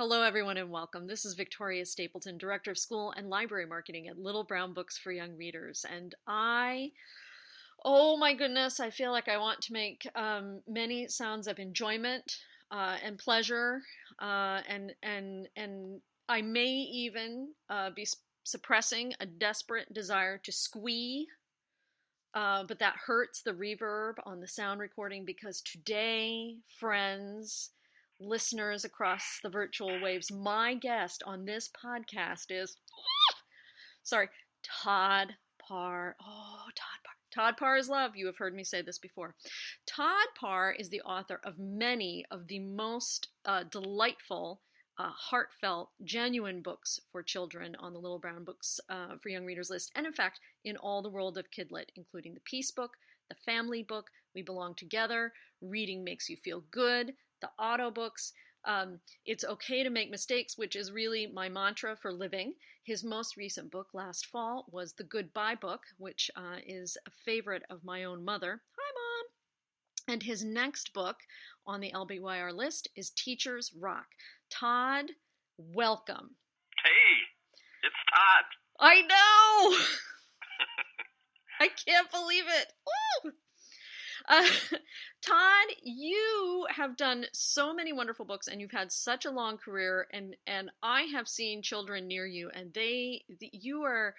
Hello, everyone, and welcome. This is Victoria Stapleton, Director of School and Library Marketing at Little Brown Books for Young Readers. And I, oh my goodness, I feel like I want to make um, many sounds of enjoyment uh, and pleasure, uh, and and and I may even uh, be suppressing a desperate desire to squee. Uh, but that hurts the reverb on the sound recording because today, friends, listeners across the virtual waves. My guest on this podcast is, sorry, Todd Parr. Oh, Todd Parr. Todd Parr is love. You have heard me say this before. Todd Parr is the author of many of the most uh, delightful, uh, heartfelt, genuine books for children on the Little Brown Books uh, for Young Readers list, and in fact, in all the world of Kidlit, including the Peace Book, the Family Book, We Belong Together, Reading Makes You Feel Good, the Otto books. Um, it's okay to make mistakes, which is really my mantra for living. His most recent book last fall was The Goodbye Book, which uh, is a favorite of my own mother. Hi, Mom! And his next book on the LBYR list is Teachers Rock. Todd, welcome. Hey, it's Todd. I know! I can't believe it. Woo! Uh, Todd, you have done so many wonderful books, and you've had such a long career. and And I have seen children near you, and they, you are,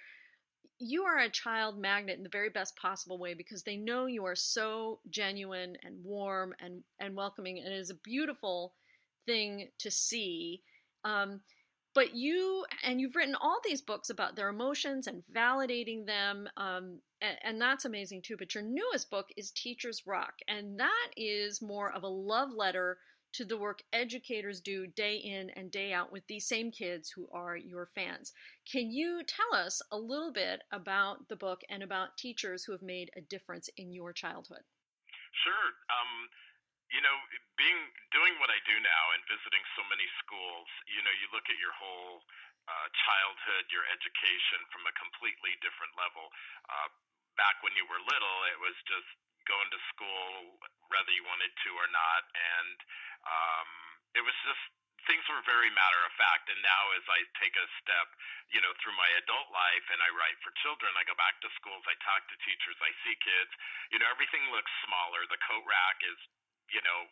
you are a child magnet in the very best possible way because they know you are so genuine and warm and and welcoming, and it is a beautiful thing to see. Um, but you and you've written all these books about their emotions and validating them um, and, and, that's amazing too but your newest book is teachers rock and that is more of a love letter to the work educators do day in and day out with these same kids who are your fans. Can you tell us a little bit about the book and about teachers who have made a difference in your childhood? Sure um, you know, being doing what I do now and visiting so many schools, you know, you look at your whole uh, childhood, your education from a completely different level. Uh, back when you were little, it was just going to school whether you wanted to or not, and um, it was just things were very matter of fact. And now, as I take a step, you know, through my adult life and I write for children, I go back to schools, I talk to teachers, I see kids. You know, everything looks smaller. The coat rack is you know,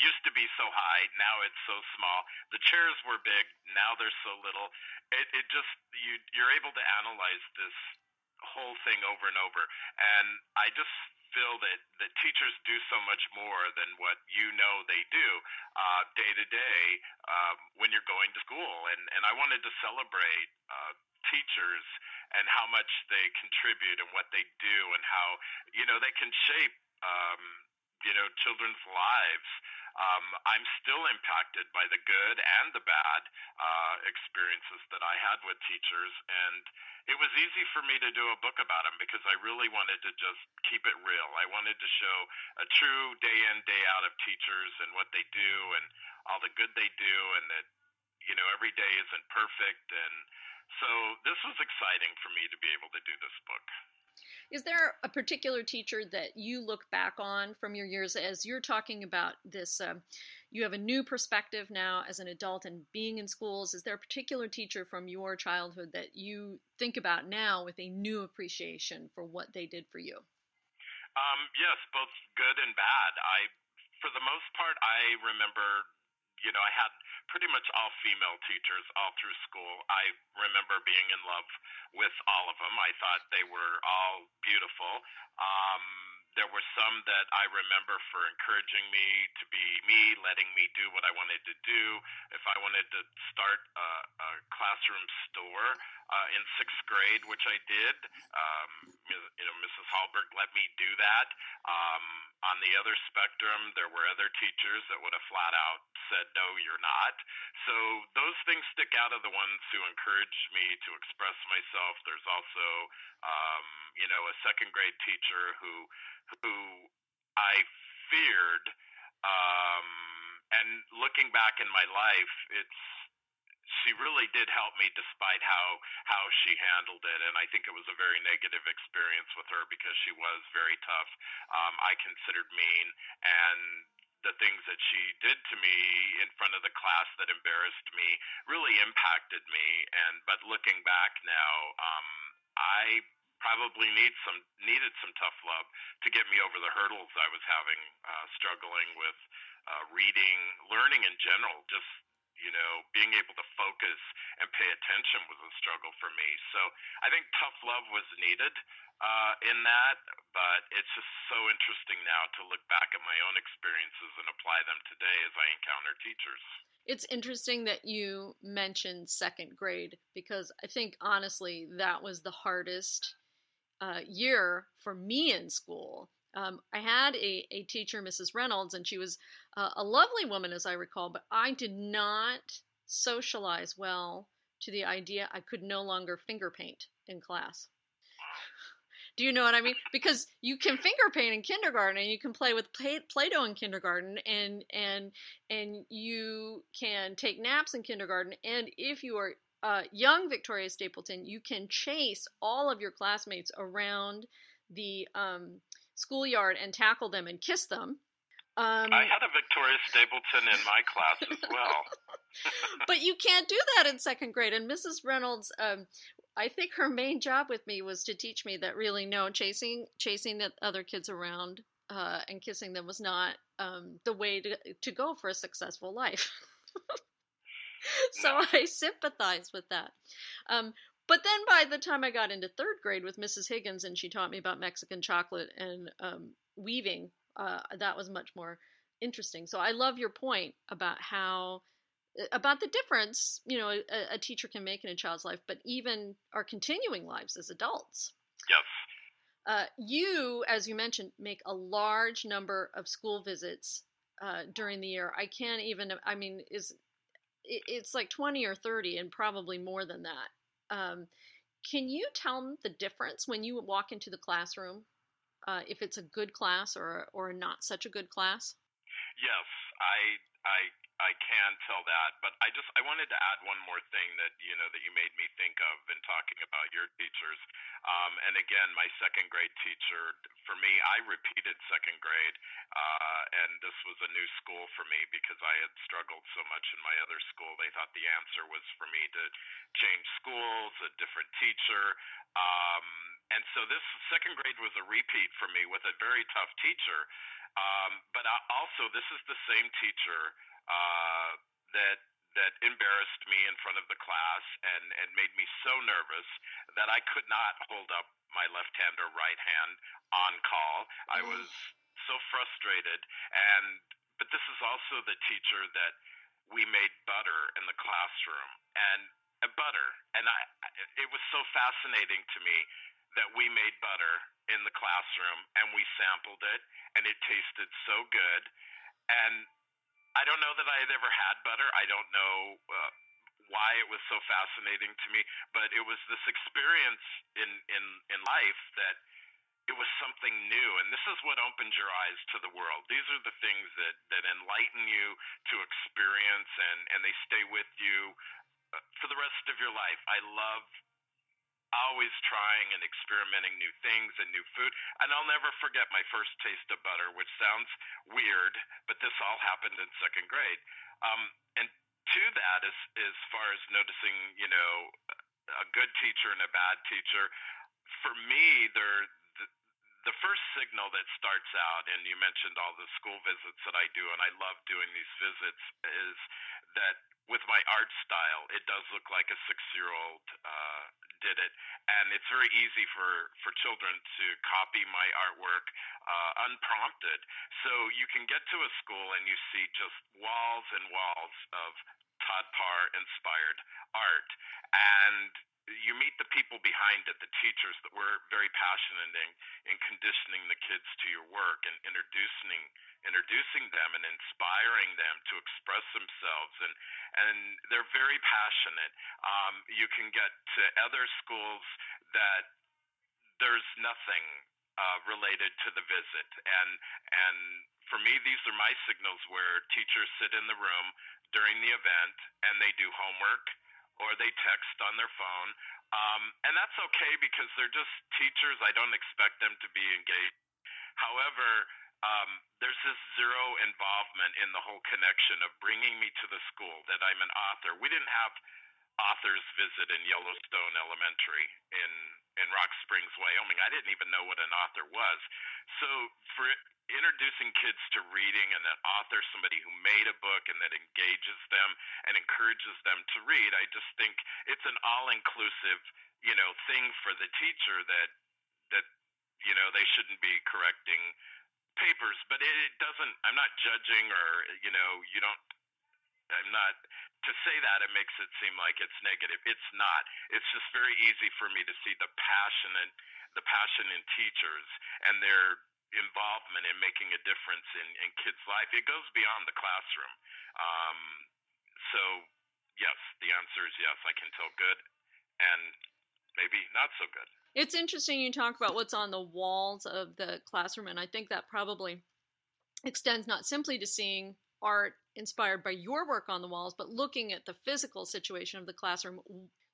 used to be so high, now it's so small. The chairs were big, now they're so little. It it just you you're able to analyze this whole thing over and over. And I just feel that that teachers do so much more than what you know they do uh, day to day um, when you're going to school. And and I wanted to celebrate uh, teachers and how much they contribute and what they do and how you know they can shape. Um, you know children's lives. Um, I'm still impacted by the good and the bad uh, experiences that I had with teachers, and it was easy for me to do a book about them because I really wanted to just keep it real. I wanted to show a true day in day out of teachers and what they do and all the good they do, and that you know every day isn't perfect, and so this was exciting for me to be able to do this book. Is there a particular teacher that you look back on from your years as you're talking about this? Uh, you have a new perspective now as an adult and being in schools. Is there a particular teacher from your childhood that you think about now with a new appreciation for what they did for you? Um, yes, both good and bad. I, for the most part, I remember you know, I had pretty much all female teachers all through school. I remember being in love with all of them. I thought they were all beautiful. Um, some that I remember for encouraging me to be me, letting me do what I wanted to do. If I wanted to start a, a classroom store uh, in sixth grade, which I did, um, you know, Mrs. Hallberg let me do that. Um, on the other spectrum, there were other teachers that would have flat out said, no, you're not. So those things stick out of the ones who encouraged me to express myself. There's also, um, you know, a second grade teacher who who I feared. Um, and looking back in my life, it's she really did help me despite how how she handled it and i think it was a very negative experience with her because she was very tough um i considered mean and the things that she did to me in front of the class that embarrassed me really impacted me. And but looking back now, um, I probably need some needed some tough love to get me over the hurdles I was having, uh, struggling with uh, reading, learning in general. Just you know, being able to focus and pay attention was a struggle for me. So I think tough love was needed uh, in that, but it's just so interesting now to look back at my own experiences and apply them today as I encounter teachers. It's interesting that you mentioned second grade because I think honestly that was the hardest uh, year for me in school. Um, I had a, a teacher, Mrs. Reynolds, and she was uh, a lovely woman, as I recall, but I did not socialize well to the idea I could no longer finger paint in class. Do you know what I mean? Because you can finger paint in kindergarten, and you can play with Play-Doh in kindergarten, and and and you can take naps in kindergarten. And if you are uh, young Victoria Stapleton, you can chase all of your classmates around the um, schoolyard and tackle them and kiss them. Um, I had a Victoria Stapleton in my class as well. but you can't do that in second grade. And Mrs. Reynolds, um, I think her main job with me was to teach me that really no chasing chasing the other kids around uh, and kissing them was not um, the way to to go for a successful life. so. I sympathize with that. Um, but then by the time I got into third grade with Mrs. Higgins and she taught me about Mexican chocolate and um, weaving, uh, that was much more interesting. So I love your point about how about the difference you know a, a, teacher can make in a child's life, but even our continuing lives as adults. Yes. Uh, you, as you mentioned, make a large number of school visits uh, during the year. I can't even. I mean, is it's like twenty or thirty, and probably more than that. Um, can you tell them the difference when you walk into the classroom, uh, if it's a good class or or not such a good class? Yes, I I I can tell that, but I just I wanted to add one more thing that you know that you made me think of in talking about your teachers. Um, and again, my second grade teacher for me, I repeated second grade, uh, and this was a new school for me because I had struggled so much in my other school. They thought the answer was for me to change schools, a different teacher. Um, and so this second grade was a repeat for me with a very tough teacher. Um, but also, this is the same teacher uh, that that embarrassed me in front of the class and and made me so nervous that I could not hold up my left hand or right hand on call. I was so frustrated and but this is also the teacher that we made butter in the classroom and uh, butter and I it was so fascinating to me that we made butter in the classroom and we sampled it and it tasted so good. And I don't know that I had ever had butter. I don't know uh, why it was so fascinating to me, but it was this experience in in in life that it was something new. And this is what opens your eyes to the world. These are the things that that enlighten you to experience and and they stay with you uh, for the rest of your life. I love always trying and experimenting new things and new food. And I'll never forget my first taste of butter, which sounds weird, but this all happened in second grade. Um, and to that, as as far as noticing, you know, a good teacher and a bad teacher, for me, the, the first signal that starts out, and you mentioned all the school visits that I do, and I love doing these visits, is that my art style, it does look like a six-year-old uh, did it, and it's very easy for for children to copy my artwork uh, unprompted. So you can get to a school and you see just walls and walls of Todd Parr inspired art, and you meet the people behind it, the teachers that were very passionate in, in conditioning the kids to your work and introducing introducing them and inspiring them to express themselves and and they're very passionate. Um, you can get to other schools that there's nothing uh, related to the visit and and for me these are my signals where teachers sit in the room during the event and they do homework or they text on their phone. Um, and that's okay because they're just teachers. I don't expect them to be engaged. However, um, there's this zero involvement in the whole connection of bringing me to the school that I'm an author. We didn't have authors visit in Yellowstone Elementary in in Rock Springs, Wyoming. I didn't even know what an author was. So for introducing kids to reading and an author, somebody who made a book and that engages them and encourages them to read, I just think it's an all-inclusive, you know, thing for the teacher that that you know they shouldn't be correcting papers, but it, it doesn't. I'm not judging, or you know, you don't. I'm not to say that it makes it seem like it's negative. It's not. It's just very easy for me to see the passion and the passion in teachers and their involvement in making a difference in, in kids' life. It goes beyond the classroom. Um, so, yes, the answer is yes. I can tell good and maybe not so good. It's interesting you talk about what's on the walls of the classroom, and I think that probably extends not simply to seeing art inspired by your work on the walls, but looking at the physical situation of the classroom.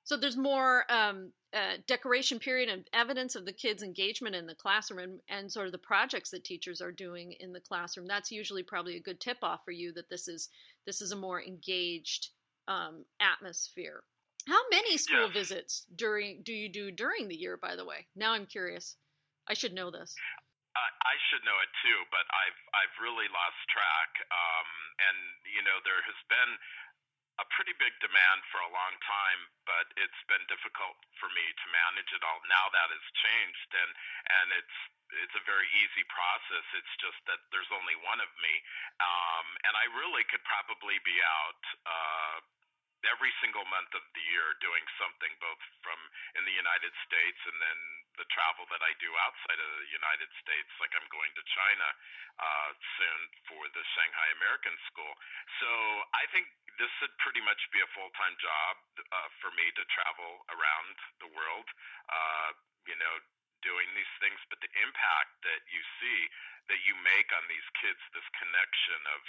So there's more um, uh, decoration period and evidence of the kids' engagement in the classroom and, and sort of the projects that teachers are doing in the classroom. That's usually probably a good tip off for you that this is this is a more engaged um, atmosphere. How many school yes. visits during do you do during the year? By the way, now I'm curious. I should know this. I should know it too, but I've I've really lost track. Um, and you know, there has been a pretty big demand for a long time, but it's been difficult for me to manage it all. Now that has changed, and and it's it's a very easy process. It's just that there's only one of me, um, and I really could probably be out. Uh, every single month of the year doing something both from in the United States and then the travel that I do outside of the United States like I'm going to China uh soon for the Shanghai American School. So I think this would pretty much be a full-time job uh for me to travel around the world uh you know doing these things but the impact that you see that you make on these kids this connection of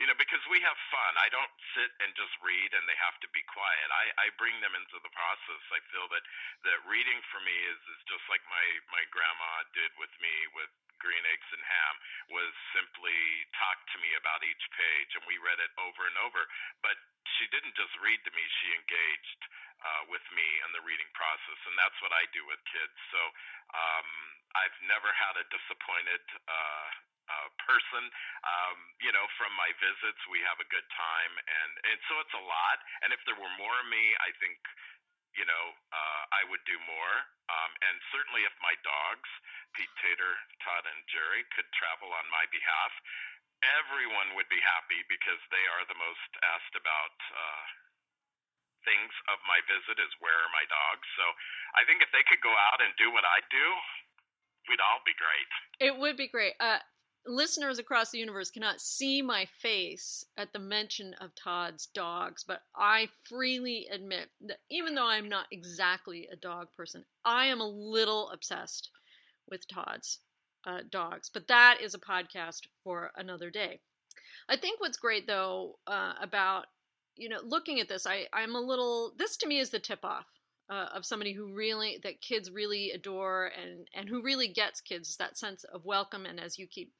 you know because we have fun. I don't sit and just read and they have to be quiet. I i bring them into the process. I feel that that reading for me is is just like my my grandma did with me with green eggs and ham was simply talk to me about each page and we read it over and over but she didn't just read to me she engaged uh, with me in the reading process and that's what i do with kids so um, I've never had a disappointed uh, uh, person. Um, you know, from my visits, we have a good time, and and so it's a lot. And if there were more of me, I think, you know, uh, I would do more. Um, and certainly, if my dogs, Pete Tater, Todd, and Jerry, could travel on my behalf, everyone would be happy because they are the most asked about. Uh, things of my visit is where are my dogs. So I think if they could go out and do what I do, we'd all be great. It would be great. Uh, listeners across the universe cannot see my face at the mention of Todd's dogs, but I freely admit that even though I'm not exactly a dog person, I am a little obsessed with Todd's uh, dogs. But that is a podcast for another day. I think what's great though uh, about you know looking at this, I I'm a little. This to me is the tip off uh, of somebody who really that kids really adore and and who really gets kids that sense of welcome and as you keep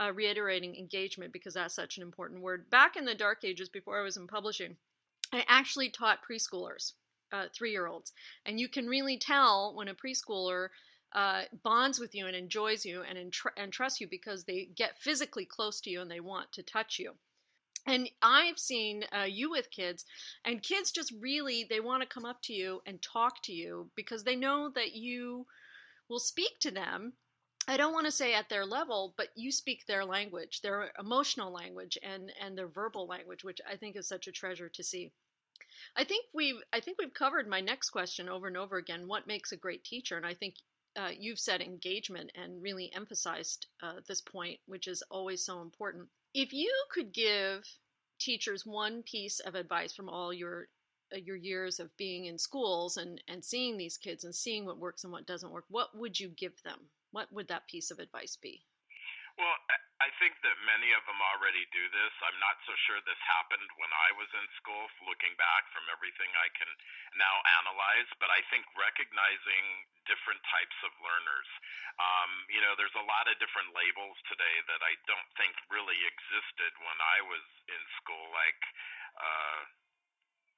uh, reiterating engagement because that's such an important word. Back in the dark ages, before I was in publishing, I actually taught preschoolers, uh, three year olds, and you can really tell when a preschooler. Uh, bonds with you and enjoys you and, entr- and trusts you because they get physically close to you and they want to touch you and i've seen uh, you with kids and kids just really they want to come up to you and talk to you because they know that you will speak to them i don't want to say at their level but you speak their language their emotional language and and their verbal language which i think is such a treasure to see i think we've i think we've covered my next question over and over again what makes a great teacher and i think uh, you've said engagement and really emphasized uh, this point, which is always so important. If you could give teachers one piece of advice from all your uh, your years of being in schools and and seeing these kids and seeing what works and what doesn't work, what would you give them? What would that piece of advice be? Well, I think that many of them already do this. I'm not so sure this happened when I was in school, looking back from everything I can now analyze, but I think recognizing different types of learners. Um, you know, there's a lot of different labels today that I don't think really existed when I was in school, like, uh,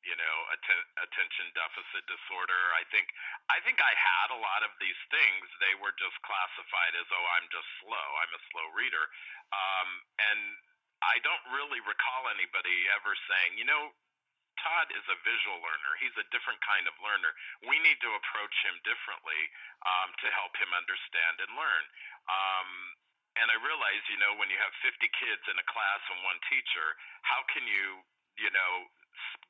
you know, att- attention deficit disorder. I think I think I had a lot of these things. They were just classified as, oh, I'm just slow. I'm a slow reader, um, and I don't really recall anybody ever saying, you know, Todd is a visual learner. He's a different kind of learner. We need to approach him differently um, to help him understand and learn. Um, and I realize, you know, when you have 50 kids in a class and one teacher, how can you, you know,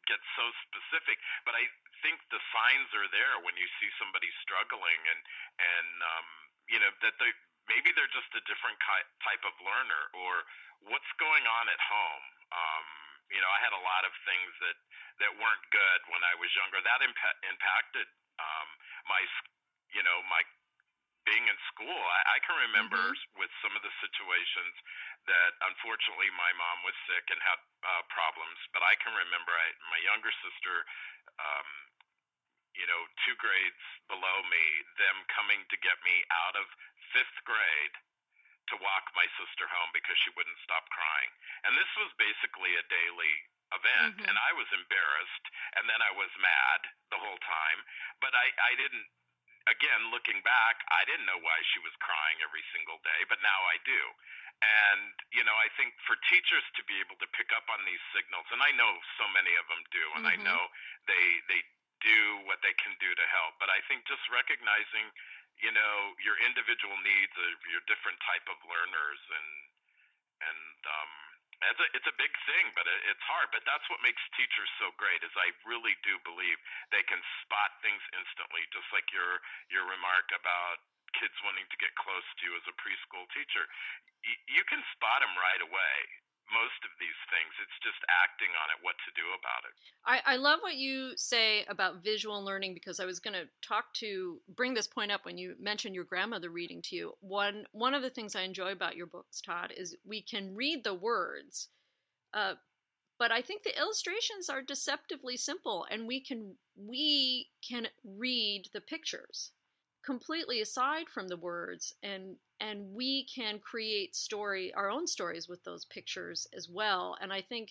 get so specific, but I think the signs are there when you see somebody struggling and and um, you know that they maybe they're just a different ki- type of learner or what's going on at home. Um, you know, I had a lot of things that that weren't good when I was younger. That impa- impacted um, my you know my being in school, I, I can remember mm-hmm. with some of the situations that unfortunately my mom was sick and had uh, problems. But I can remember I, my younger sister, um, you know, two grades below me, them coming to get me out of fifth grade to walk my sister home because she wouldn't stop crying. And this was basically a daily event mm-hmm. and I was embarrassed and then I was mad the whole time but I I didn't again, looking back, I didn't know why she was crying every single day, but now I do. And, you know, I think for teachers to be able to pick up on these signals, and I know so many of them do, and mm-hmm. I know they, they do what they can do to help, but I think just recognizing, you know, your individual needs of your different type of learners and, and, um, it's a, it's a big thing, but it, it's hard. But that's what makes teachers so great. Is I really do believe they can spot things instantly, just like your your remark about kids wanting to get close to you as a preschool teacher. Y- you can spot them right away most of these things. It's just acting on it, what to do about it. I, I love what you say about visual learning because I was going to talk to bring this point up when you mentioned your grandmother reading to you. One one of the things I enjoy about your books, Todd, is we can read the words, uh, but I think the illustrations are deceptively simple, and we can we can read the pictures completely aside from the words and and we can create story our own stories with those pictures as well. And i think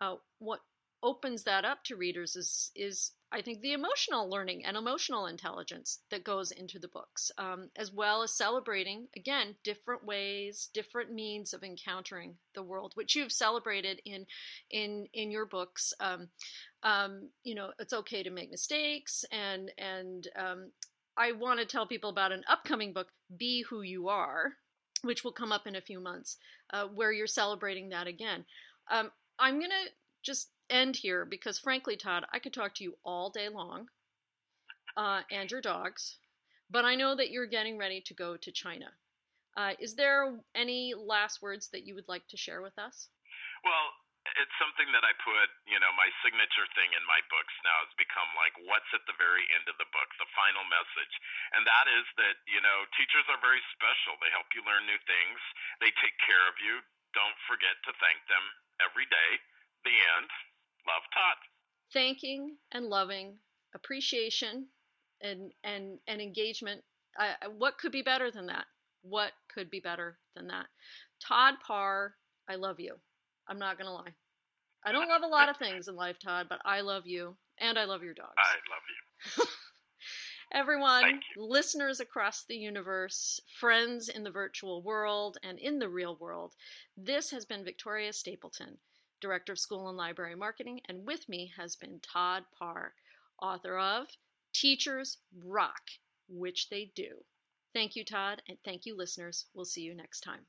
uh, what opens that up to readers is is i think the emotional learning and emotional intelligence that goes into the books um, as well as celebrating again different ways different means of encountering the world which you've celebrated in in in your books. Um, um, you know it's okay to make mistakes and and um, I want to tell people about an upcoming book, Be Who You Are, which will come up in a few months, uh, where you're celebrating that again. Um, I'm going to just end here because, frankly, Todd, I could talk to you all day long uh, and your dogs, but I know that you're getting ready to go to China. Uh, is there any last words that you would like to share with us? Well, it's something that I put, you know, my signature thing in my books now has become like what's at the very end of the book, the final message. And that is that, you know, teachers are very special. They help you learn new things. They take care of you. Don't forget to thank them every day. The end. Love Todd. Thanking and loving, appreciation and and and engagement. What could be better than that? What could be better than that? Todd Parr, I love you. I'm not gonna lie. I don't love a lot of things in life, Todd, but I love you and I love your dogs. I love you. Everyone, listeners across the universe, friends in the virtual world and in the real world, this has been Victoria Stapleton, Director of School and Library Marketing, and with me has been Todd Parr, author of Teachers Rock, which they do. Thank you, Todd, and thank you, listeners. We'll see you next time.